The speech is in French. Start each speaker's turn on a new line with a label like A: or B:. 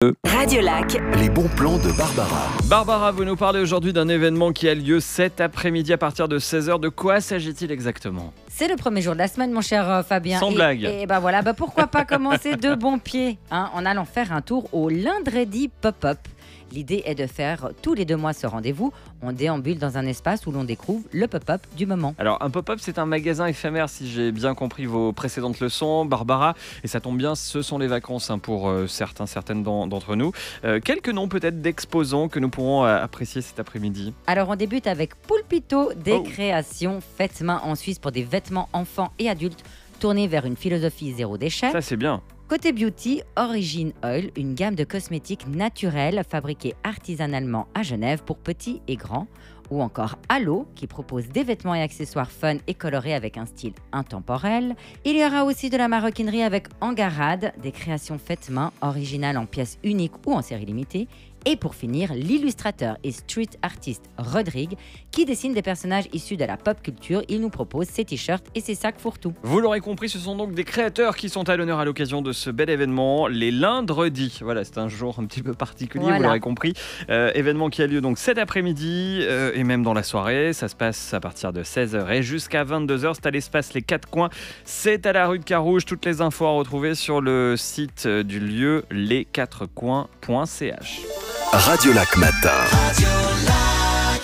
A: Radio Lac.
B: Les bons plans de Barbara.
C: Barbara, vous nous parlez aujourd'hui d'un événement qui a lieu cet après-midi à partir de 16h. De quoi s'agit-il exactement?
D: C'est le premier jour de la semaine, mon cher euh, Fabien.
C: Sans
D: et,
C: blague.
D: Et bah voilà, bah pourquoi pas commencer de bon pied hein, en allant faire un tour au Lindredi Pop-Up. L'idée est de faire tous les deux mois ce rendez-vous. On déambule dans un espace où l'on découvre le pop-up du moment.
C: Alors, un pop-up, c'est un magasin éphémère, si j'ai bien compris vos précédentes leçons, Barbara. Et ça tombe bien, ce sont les vacances hein, pour euh, certains, certaines d'en- d'entre nous. Euh, quelques noms peut-être d'exposants que nous pourrons euh, apprécier cet après-midi.
D: Alors on débute avec Pulpito, des
C: Oh.
D: créations faites main en Suisse pour des vêtements enfants et adultes tournés vers une philosophie zéro déchet.
C: Ça, c'est bien.
D: Côté beauty, Origin Oil, une gamme de cosmétiques naturels fabriqués artisanalement à Genève pour petits et grands. Ou encore Halo, qui propose des vêtements et accessoires fun et colorés avec un style intemporel. Il y aura aussi de la maroquinerie avec Angarade, des créations faites main, originales en pièces uniques ou en série limitée. Et pour finir, l'illustrateur et street artiste Rodrigue, qui dessine des personnages issus de la pop culture. Il nous propose ses t-shirts et ses sacs fourre-tout.
C: Vous l'aurez compris, ce sont donc des créateurs qui sont à l'honneur à l'occasion de ce bel événement, les lundredis. Voilà, c'est un jour un petit peu particulier, vous l'aurez compris. Euh, événement qui a lieu donc cet après-midi euh, et même dans la soirée. Ça se passe à partir de 16h et jusqu'à 22h. C'est à l'espace Les Quatre Coins. C'est à la rue de Carouge. Toutes les infos à retrouver sur le site euh, du lieu lesquatrecoins.ch.
B: Radio Lac Matin.